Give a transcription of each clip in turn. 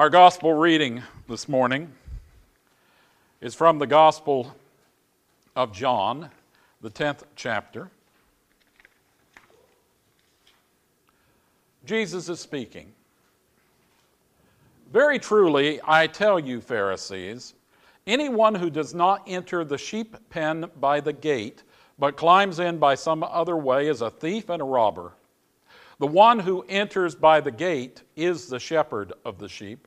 Our gospel reading this morning is from the Gospel of John, the 10th chapter. Jesus is speaking. Very truly, I tell you, Pharisees, anyone who does not enter the sheep pen by the gate, but climbs in by some other way, is a thief and a robber. The one who enters by the gate is the shepherd of the sheep.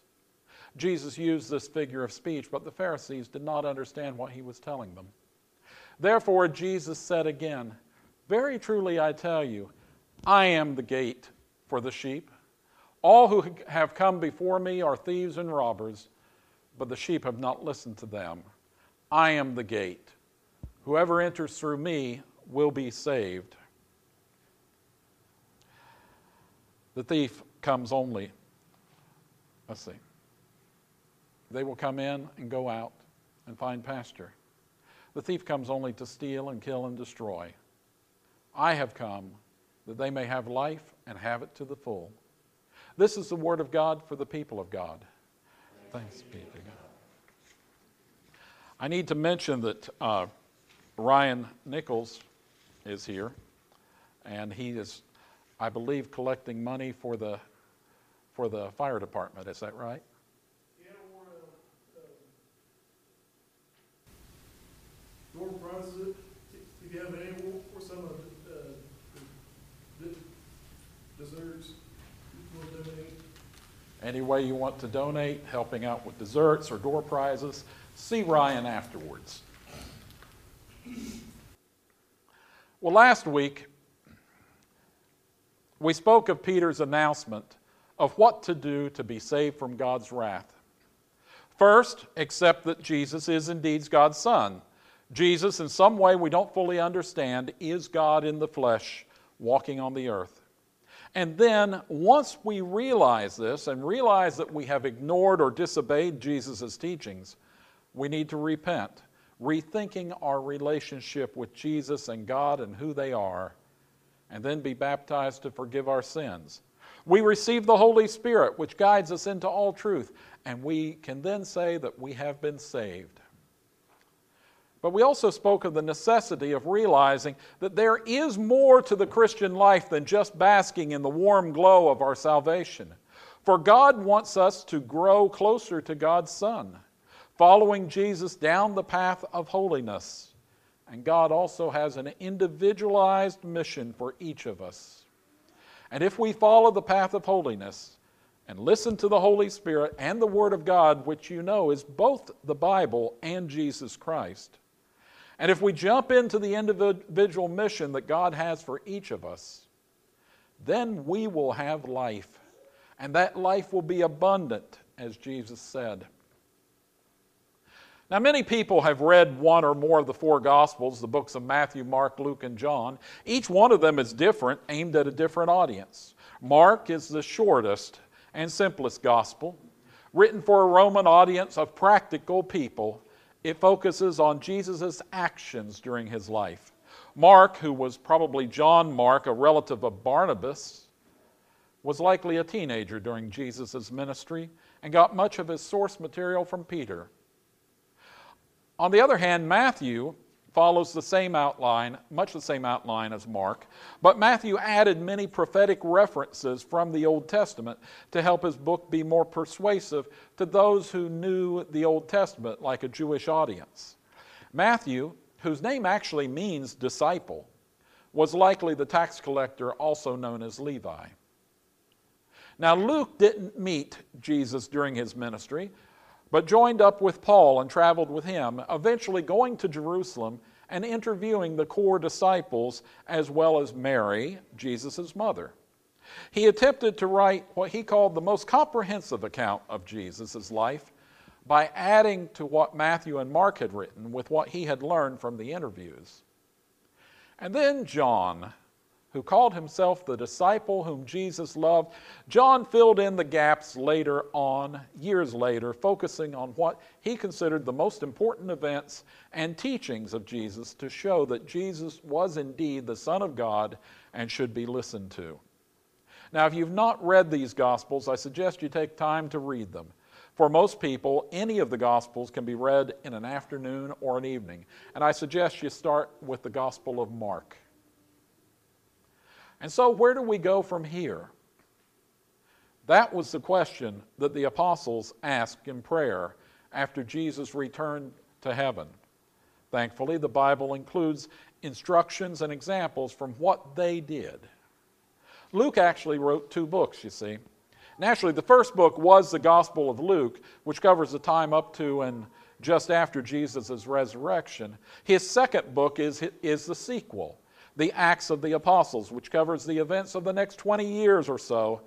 Jesus used this figure of speech, but the Pharisees did not understand what he was telling them. Therefore, Jesus said again, Very truly I tell you, I am the gate for the sheep. All who have come before me are thieves and robbers, but the sheep have not listened to them. I am the gate. Whoever enters through me will be saved. The thief comes only, let's see, they will come in and go out and find pasture. The thief comes only to steal and kill and destroy. I have come that they may have life and have it to the full. This is the word of God for the people of God. Thanks be to God. I need to mention that uh, Ryan Nichols is here, and he is, I believe, collecting money for the for the fire department. Is that right? Door prizes if you have available or some of the, uh, the desserts we'll donate. Any way you want to donate, helping out with desserts or door prizes, see Ryan afterwards. Well, last week, we spoke of Peter's announcement of what to do to be saved from God's wrath. First, accept that Jesus is indeed God's Son. Jesus, in some way we don't fully understand, is God in the flesh walking on the earth. And then, once we realize this and realize that we have ignored or disobeyed Jesus' teachings, we need to repent, rethinking our relationship with Jesus and God and who they are, and then be baptized to forgive our sins. We receive the Holy Spirit, which guides us into all truth, and we can then say that we have been saved. But we also spoke of the necessity of realizing that there is more to the Christian life than just basking in the warm glow of our salvation. For God wants us to grow closer to God's Son, following Jesus down the path of holiness. And God also has an individualized mission for each of us. And if we follow the path of holiness and listen to the Holy Spirit and the Word of God, which you know is both the Bible and Jesus Christ, and if we jump into the individual mission that God has for each of us, then we will have life. And that life will be abundant, as Jesus said. Now, many people have read one or more of the four Gospels, the books of Matthew, Mark, Luke, and John. Each one of them is different, aimed at a different audience. Mark is the shortest and simplest Gospel, written for a Roman audience of practical people it focuses on Jesus' actions during his life. Mark, who was probably John Mark, a relative of Barnabas, was likely a teenager during Jesus' ministry and got much of his source material from Peter. On the other hand, Matthew follows the same outline, much the same outline as Mark, but Matthew added many prophetic references from the Old Testament to help his book be more persuasive to those who knew the Old Testament like a Jewish audience. Matthew, whose name actually means disciple, was likely the tax collector also known as Levi. Now, Luke didn't meet Jesus during his ministry, but joined up with Paul and traveled with him, eventually going to Jerusalem and interviewing the core disciples as well as Mary, Jesus' mother. He attempted to write what he called the most comprehensive account of Jesus' life by adding to what Matthew and Mark had written with what he had learned from the interviews. And then John, who called himself the disciple whom Jesus loved, John filled in the gaps later on, years later, focusing on what he considered the most important events and teachings of Jesus to show that Jesus was indeed the Son of God and should be listened to. Now, if you've not read these Gospels, I suggest you take time to read them. For most people, any of the Gospels can be read in an afternoon or an evening. And I suggest you start with the Gospel of Mark. And so, where do we go from here? That was the question that the apostles asked in prayer after Jesus returned to heaven. Thankfully, the Bible includes instructions and examples from what they did. Luke actually wrote two books, you see. Naturally, the first book was the Gospel of Luke, which covers the time up to and just after Jesus' resurrection. His second book is, is the sequel, the Acts of the Apostles, which covers the events of the next 20 years or so,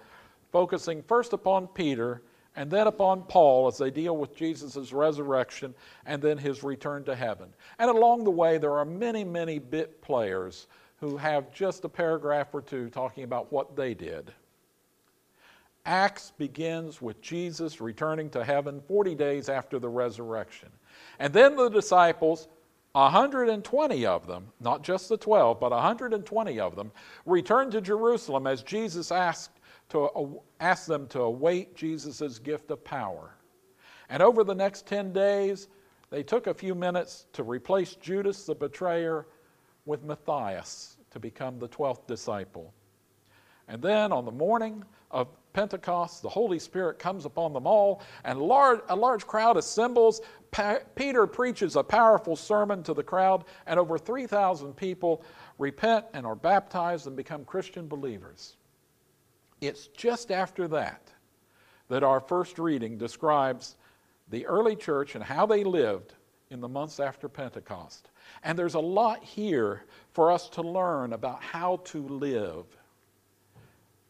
focusing first upon Peter and then upon Paul as they deal with Jesus' resurrection and then his return to heaven. And along the way, there are many, many bit players who have just a paragraph or two talking about what they did. Acts begins with Jesus returning to heaven 40 days after the resurrection. And then the disciples 120 of them, not just the 12, but 120 of them, returned to Jerusalem as Jesus asked, to, asked them to await Jesus' gift of power. And over the next 10 days, they took a few minutes to replace Judas the betrayer with Matthias to become the 12th disciple. And then on the morning of Pentecost, the Holy Spirit comes upon them all, and large, a large crowd assembles. Pa- Peter preaches a powerful sermon to the crowd, and over 3,000 people repent and are baptized and become Christian believers. It's just after that that our first reading describes the early church and how they lived in the months after Pentecost. And there's a lot here for us to learn about how to live.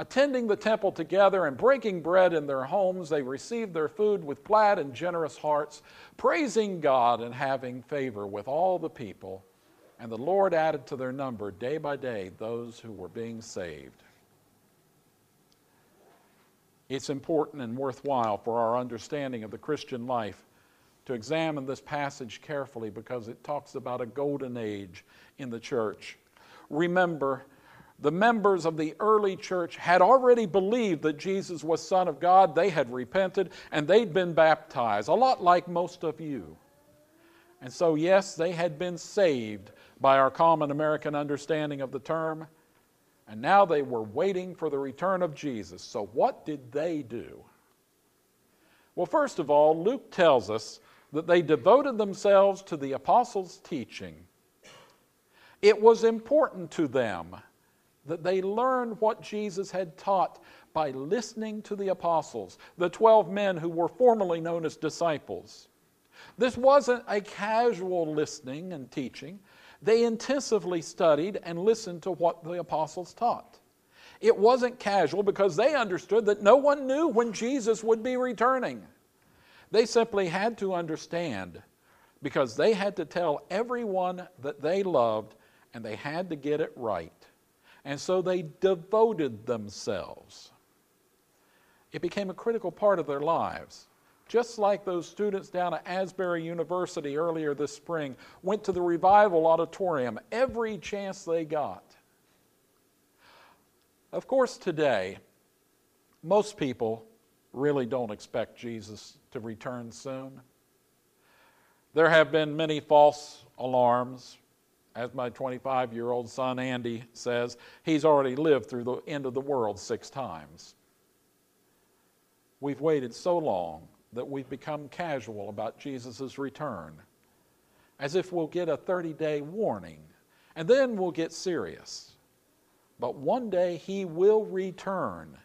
attending the temple together and breaking bread in their homes, they received their food with glad and generous hearts, praising God and having favor with all the people. And the Lord added to their number day by day those who were being saved. It's important and worthwhile for our understanding of the Christian life to examine this passage carefully because it talks about a golden age in the church. Remember, the members of the early church had already believed that Jesus was Son of God. They had repented and they'd been baptized, a lot like most of you. And so, yes, they had been saved by our common American understanding of the term. And now they were waiting for the return of Jesus. So, what did they do? Well, first of all, Luke tells us that they devoted themselves to the apostles' teaching. It was important to them that they learned what Jesus had taught by listening to the apostles, the 12 men who were formerly known as disciples. This wasn't a casual listening and teaching. They intensively studied and listened to what the apostles taught. It wasn't casual because they understood that no one knew when Jesus would be returning. They simply had to understand because they had to tell everyone that they loved and they had to get it right. And so they devoted themselves. It became a critical part of their lives. Just like those students down at Asbury University earlier this spring went to the revival auditorium every chance they got. Of course, today, most people really don't expect Jesus to return soon. There have been many false alarms as my 25 year old son Andy says, he's already lived through the end of the world six times. We've waited so long that we've become casual about Jesus' return, as if we'll get a 30 day warning and then we'll get serious. But one day he will return.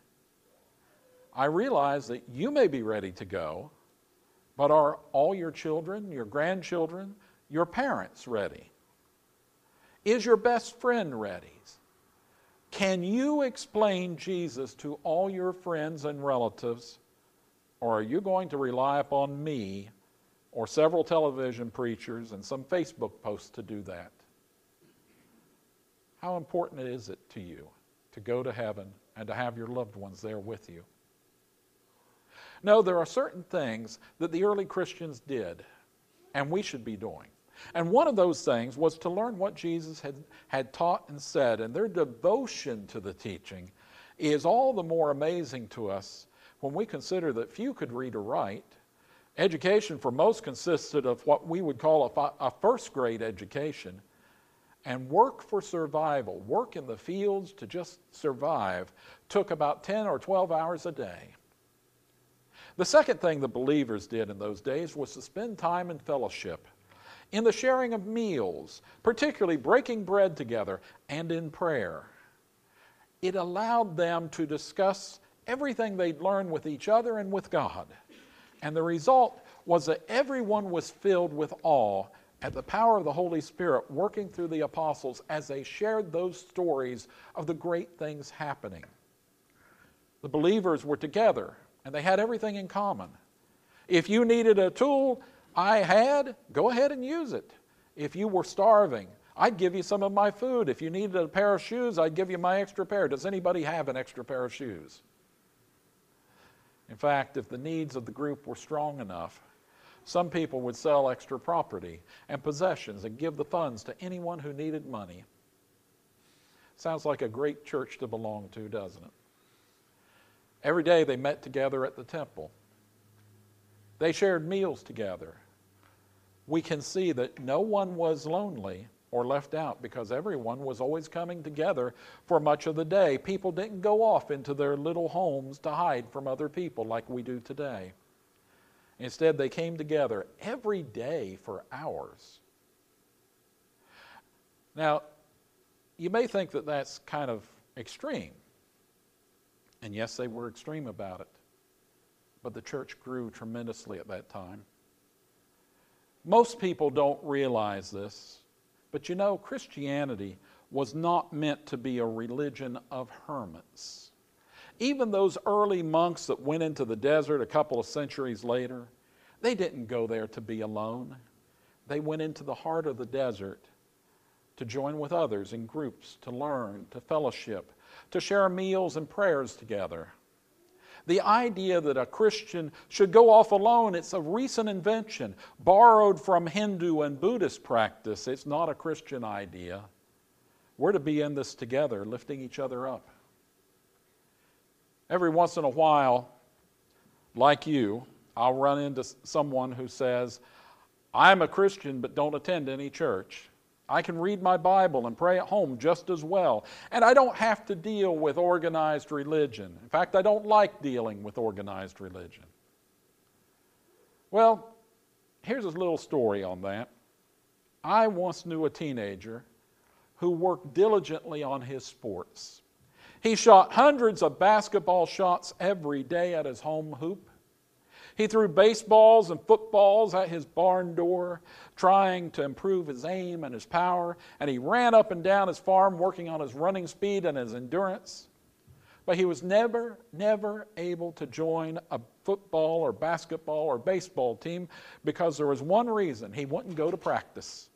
I realize that you may be ready to go, but are all your children, your grandchildren, your parents ready? Is your best friend ready? Can you explain Jesus to all your friends and relatives, or are you going to rely upon me or several television preachers and some Facebook posts to do that? How important is it to you to go to heaven and to have your loved ones there with you? No, there are certain things that the early Christians did, and we should be doing. And one of those things was to learn what Jesus had, had taught and said. And their devotion to the teaching is all the more amazing to us when we consider that few could read or write. Education for most consisted of what we would call a, a first grade education. And work for survival, work in the fields to just survive, took about 10 or 12 hours a day. The second thing the believers did in those days was to spend time in fellowship in the sharing of meals, particularly breaking bread together, and in prayer. It allowed them to discuss everything they'd learned with each other and with God. And the result was that everyone was filled with awe at the power of the Holy Spirit working through the apostles as they shared those stories of the great things happening. The believers were together and they had everything in common. If you needed a tool, I had, go ahead and use it. If you were starving, I'd give you some of my food. If you needed a pair of shoes, I'd give you my extra pair. Does anybody have an extra pair of shoes? In fact, if the needs of the group were strong enough, some people would sell extra property and possessions and give the funds to anyone who needed money. Sounds like a great church to belong to, doesn't it? Every day they met together at the temple. They shared meals together we can see that no one was lonely or left out because everyone was always coming together for much of the day. People didn't go off into their little homes to hide from other people like we do today. Instead, they came together every day for hours. Now, you may think that that's kind of extreme. And yes, they were extreme about it. But the church grew tremendously at that time. Most people don't realize this, but you know, Christianity was not meant to be a religion of hermits. Even those early monks that went into the desert a couple of centuries later, they didn't go there to be alone. They went into the heart of the desert to join with others in groups, to learn, to fellowship, to share meals and prayers together. The idea that a Christian should go off alone, it's a recent invention, borrowed from Hindu and Buddhist practice. It's not a Christian idea. We're to be in this together, lifting each other up. Every once in a while, like you, I'll run into someone who says, I'm a Christian but don't attend any church. I can read my Bible and pray at home just as well. And I don't have to deal with organized religion. In fact, I don't like dealing with organized religion. Well, here's a little story on that. I once knew a teenager who worked diligently on his sports. He shot hundreds of basketball shots every day at his home hoop. He threw baseballs and footballs at his barn door, trying to improve his aim and his power, and he ran up and down his farm working on his running speed and his endurance. But he was never, never able to join a football or basketball or baseball team because there was one reason he wouldn't go to practice.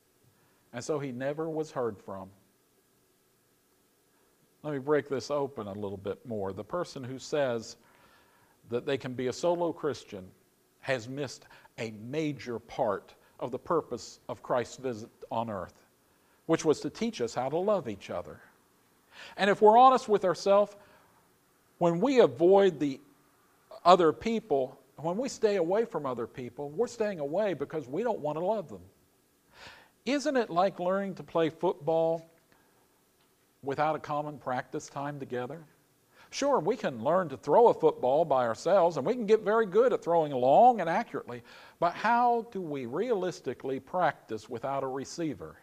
And so he never was heard from. Let me break this open a little bit more. The person who says, that they can be a solo Christian has missed a major part of the purpose of Christ's visit on earth, which was to teach us how to love each other. And if we're honest with ourselves, when we avoid the other people, when we stay away from other people, we're staying away because we don't want to love them. Isn't it like learning to play football without a common practice time together? Sure, we can learn to throw a football by ourselves and we can get very good at throwing long and accurately, but how do we realistically practice without a receiver?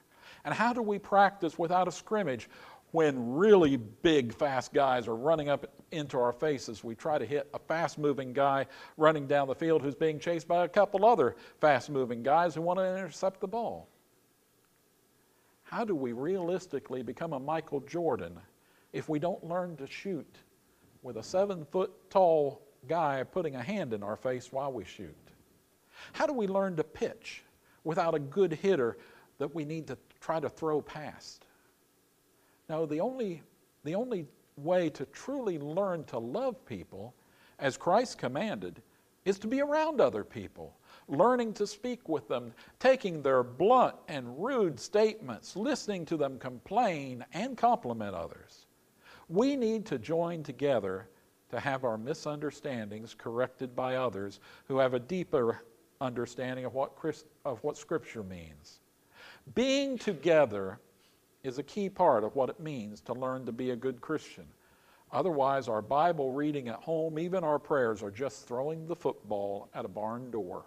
And how do we practice without a scrimmage when really big, fast guys are running up into our faces? We try to hit a fast moving guy running down the field who's being chased by a couple other fast moving guys who want to intercept the ball. How do we realistically become a Michael Jordan if we don't learn to shoot with a seven foot tall guy putting a hand in our face while we shoot? How do we learn to pitch without a good hitter that we need to try to throw past? No, the only, the only way to truly learn to love people, as Christ commanded, is to be around other people, learning to speak with them, taking their blunt and rude statements, listening to them complain and compliment others. We need to join together to have our misunderstandings corrected by others who have a deeper understanding of what, Christ, of what Scripture means. Being together is a key part of what it means to learn to be a good Christian. Otherwise, our Bible reading at home, even our prayers, are just throwing the football at a barn door.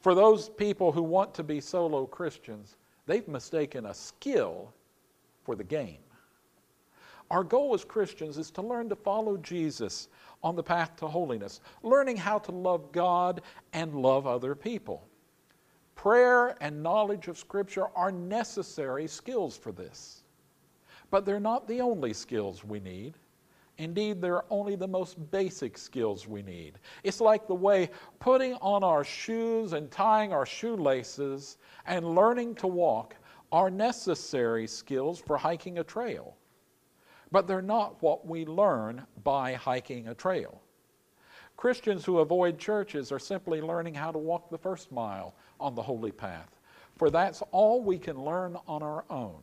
For those people who want to be solo Christians, they've mistaken a skill for the game. Our goal as Christians is to learn to follow Jesus on the path to holiness, learning how to love God and love other people. Prayer and knowledge of Scripture are necessary skills for this. But they're not the only skills we need. Indeed, they're only the most basic skills we need. It's like the way putting on our shoes and tying our shoelaces and learning to walk are necessary skills for hiking a trail but they're not what we learn by hiking a trail. Christians who avoid churches are simply learning how to walk the first mile on the holy path, for that's all we can learn on our own.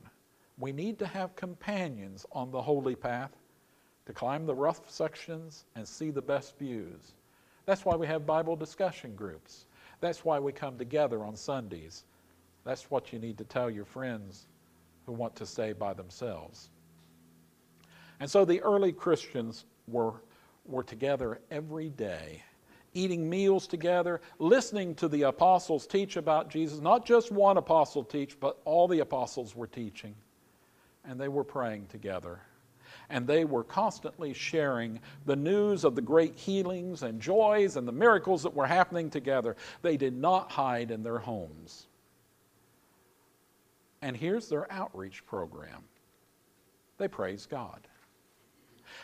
We need to have companions on the holy path to climb the rough sections and see the best views. That's why we have Bible discussion groups. That's why we come together on Sundays That's what you need to tell your friends who want to stay by themselves. And so the early Christians were, were together every day, eating meals together, listening to the apostles teach about Jesus. Not just one apostle teach, but all the apostles were teaching. And they were praying together. And they were constantly sharing the news of the great healings and joys and the miracles that were happening together. They did not hide in their homes. And here's their outreach program they praise God.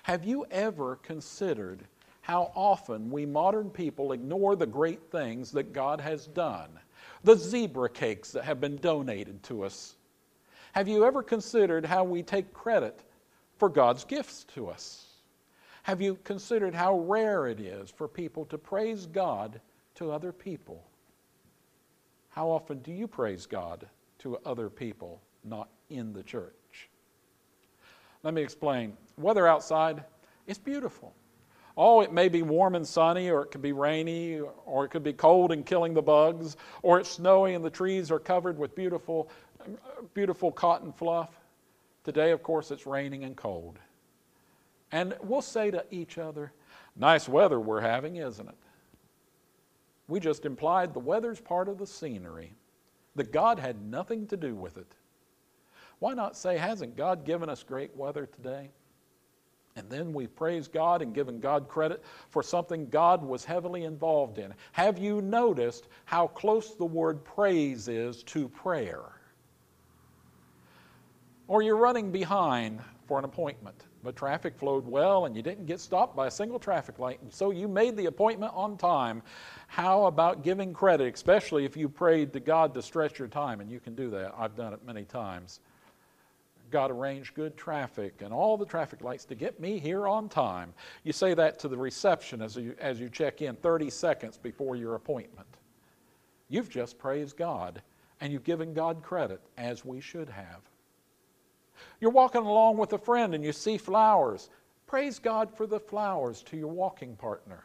Have you ever considered how often we modern people ignore the great things that God has done? The zebra cakes that have been donated to us. Have you ever considered how we take credit for God's gifts to us? Have you considered how rare it is for people to praise God to other people? How often do you praise God to other people not in the church? Let me explain. Weather outside is beautiful. Oh, it may be warm and sunny, or it could be rainy, or it could be cold and killing the bugs, or it's snowy and the trees are covered with beautiful, beautiful cotton fluff. Today, of course, it's raining and cold. And we'll say to each other, Nice weather we're having, isn't it? We just implied the weather's part of the scenery, that God had nothing to do with it. Why not say, Hasn't God given us great weather today? And then we praise God and given God credit for something God was heavily involved in. Have you noticed how close the word praise is to prayer? Or you're running behind for an appointment, but traffic flowed well and you didn't get stopped by a single traffic light, and so you made the appointment on time. How about giving credit, especially if you prayed to God to stretch your time? And you can do that. I've done it many times. God arranged good traffic and all the traffic lights to get me here on time. You say that to the reception as you, as you check in 30 seconds before your appointment. You've just praised God and you've given God credit as we should have. You're walking along with a friend and you see flowers. Praise God for the flowers to your walking partner.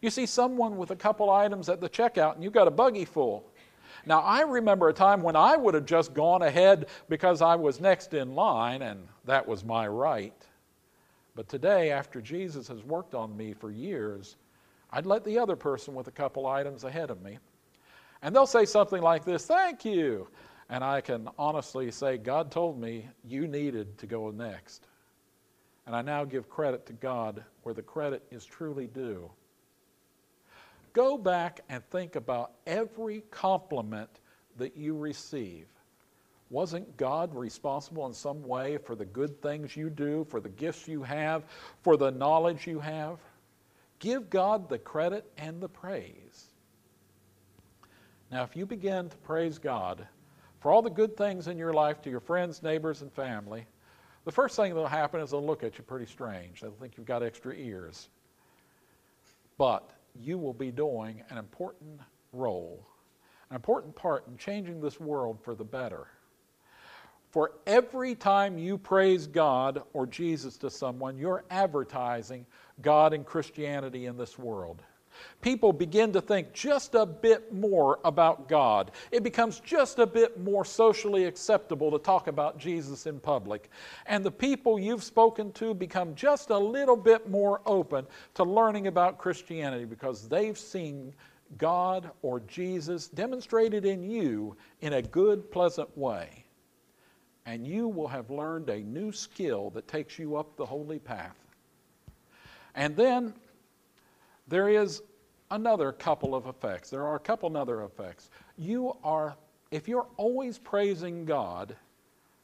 You see someone with a couple items at the checkout and you've got a buggy full. Now, I remember a time when I would have just gone ahead because I was next in line, and that was my right. But today, after Jesus has worked on me for years, I'd let the other person with a couple items ahead of me. And they'll say something like this Thank you. And I can honestly say, God told me you needed to go next. And I now give credit to God where the credit is truly due. Go back and think about every compliment that you receive. Wasn't God responsible in some way for the good things you do, for the gifts you have, for the knowledge you have? Give God the credit and the praise. Now, if you begin to praise God for all the good things in your life to your friends, neighbors, and family, the first thing that will happen is they'll look at you pretty strange. They'll think you've got extra ears. But you will be doing an important role, an important part in changing this world for the better. For every time you praise God or Jesus to someone, you're advertising God and Christianity in this world people begin to think just a bit more about God. It becomes just a bit more socially acceptable to talk about Jesus in public. And the people you've spoken to become just a little bit more open to learning about Christianity because they've seen God or Jesus demonstrated in you in a good, pleasant way. And you will have learned a new skill that takes you up the holy path. And then there is another couple of effects. There are a couple other effects. You are, if you're always praising God,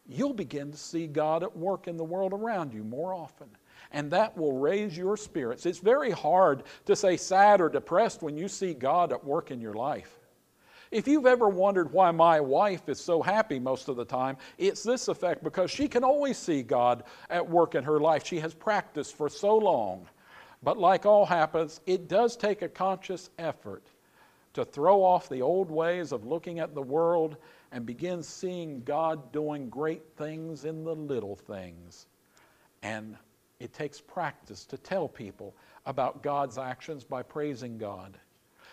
you'll begin to see God at work in the world around you more often. And that will raise your spirits. It's very hard to say sad or depressed when you see God at work in your life. If you've ever wondered why my wife is so happy most of the time, it's this effect because she can always see God at work in her life. She has practiced for so long. But like all habits, it does take a conscious effort to throw off the old ways of looking at the world and begin seeing God doing great things in the little things. And it takes practice to tell people about God's actions by praising God.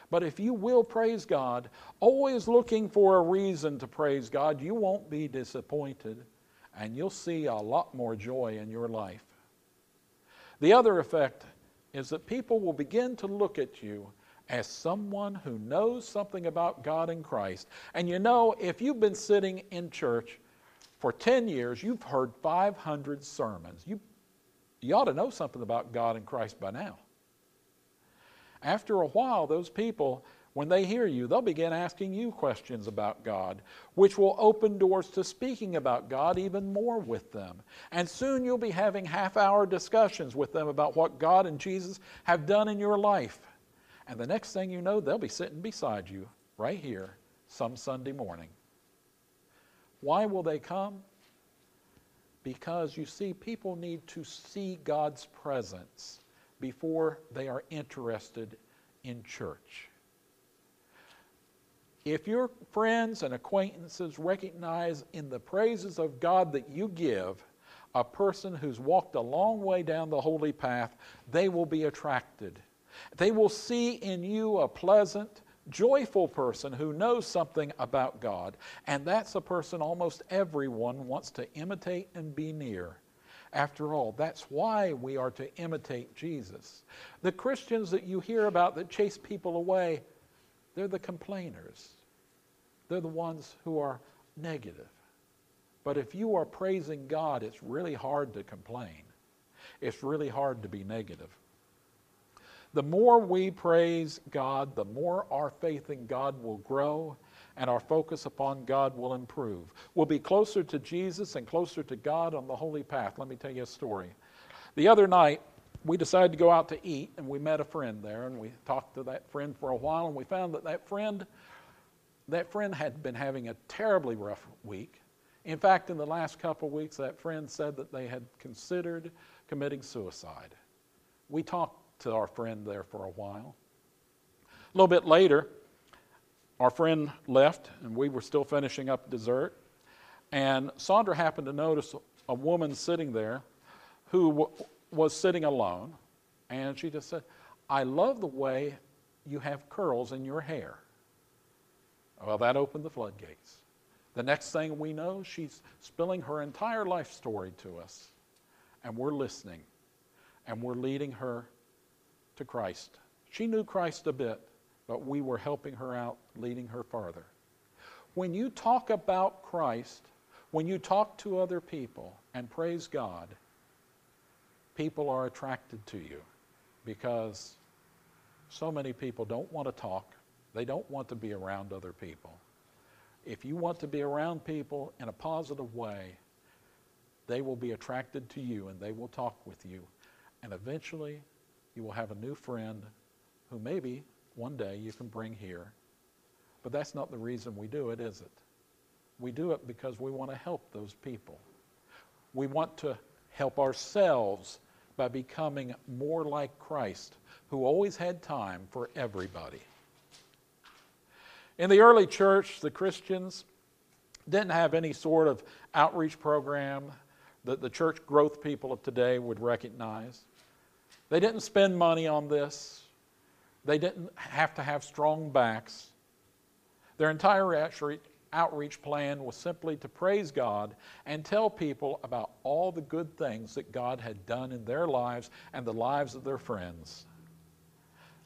But if you will praise God, always looking for a reason to praise God, you won't be disappointed and you'll see a lot more joy in your life. The other effect is that people will begin to look at you as someone who knows something about God and Christ. And you know, if you've been sitting in church for 10 years, you've heard 500 sermons. You, you ought to know something about God and Christ by now. After a while, those people, when they hear you, they'll begin asking you questions about God, which will open doors to speaking about God even more with them. And soon you'll be having half hour discussions with them about what God and Jesus have done in your life. And the next thing you know, they'll be sitting beside you right here some Sunday morning. Why will they come? Because you see, people need to see God's presence before they are interested in church. If your friends and acquaintances recognize in the praises of God that you give a person who's walked a long way down the holy path, they will be attracted. They will see in you a pleasant, joyful person who knows something about God. And that's a person almost everyone wants to imitate and be near. After all, that's why we are to imitate Jesus. The Christians that you hear about that chase people away, they're the complainers. They're the ones who are negative. But if you are praising God, it's really hard to complain. It's really hard to be negative. The more we praise God, the more our faith in God will grow and our focus upon God will improve. We'll be closer to Jesus and closer to God on the holy path. Let me tell you a story. The other night, we decided to go out to eat, and we met a friend there, and we talked to that friend for a while, and we found that that friend, that friend had been having a terribly rough week. In fact, in the last couple of weeks, that friend said that they had considered committing suicide. We talked to our friend there for a while. A little bit later, our friend left, and we were still finishing up dessert. And Sandra happened to notice a woman sitting there who was sitting alone. And she just said, I love the way you have curls in your hair. Well, that opened the floodgates. The next thing we know, she's spilling her entire life story to us. And we're listening. And we're leading her to Christ. She knew Christ a bit, but we were helping her out, leading her farther. When you talk about Christ, when you talk to other people and praise God, people are attracted to you because so many people don't want to talk. They don't want to be around other people. If you want to be around people in a positive way, they will be attracted to you and they will talk with you. And eventually, you will have a new friend who maybe one day you can bring here. But that's not the reason we do it, is it? We do it because we want to help those people. We want to help ourselves by becoming more like Christ, who always had time for everybody. In the early church, the Christians didn't have any sort of outreach program that the church growth people of today would recognize. They didn't spend money on this. They didn't have to have strong backs. Their entire outreach plan was simply to praise God and tell people about all the good things that God had done in their lives and the lives of their friends.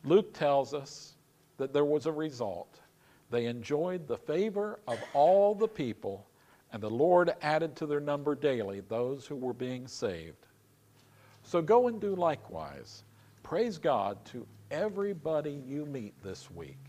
Luke tells us that there was a result. They enjoyed the favor of all the people, and the Lord added to their number daily those who were being saved. So go and do likewise. Praise God to everybody you meet this week.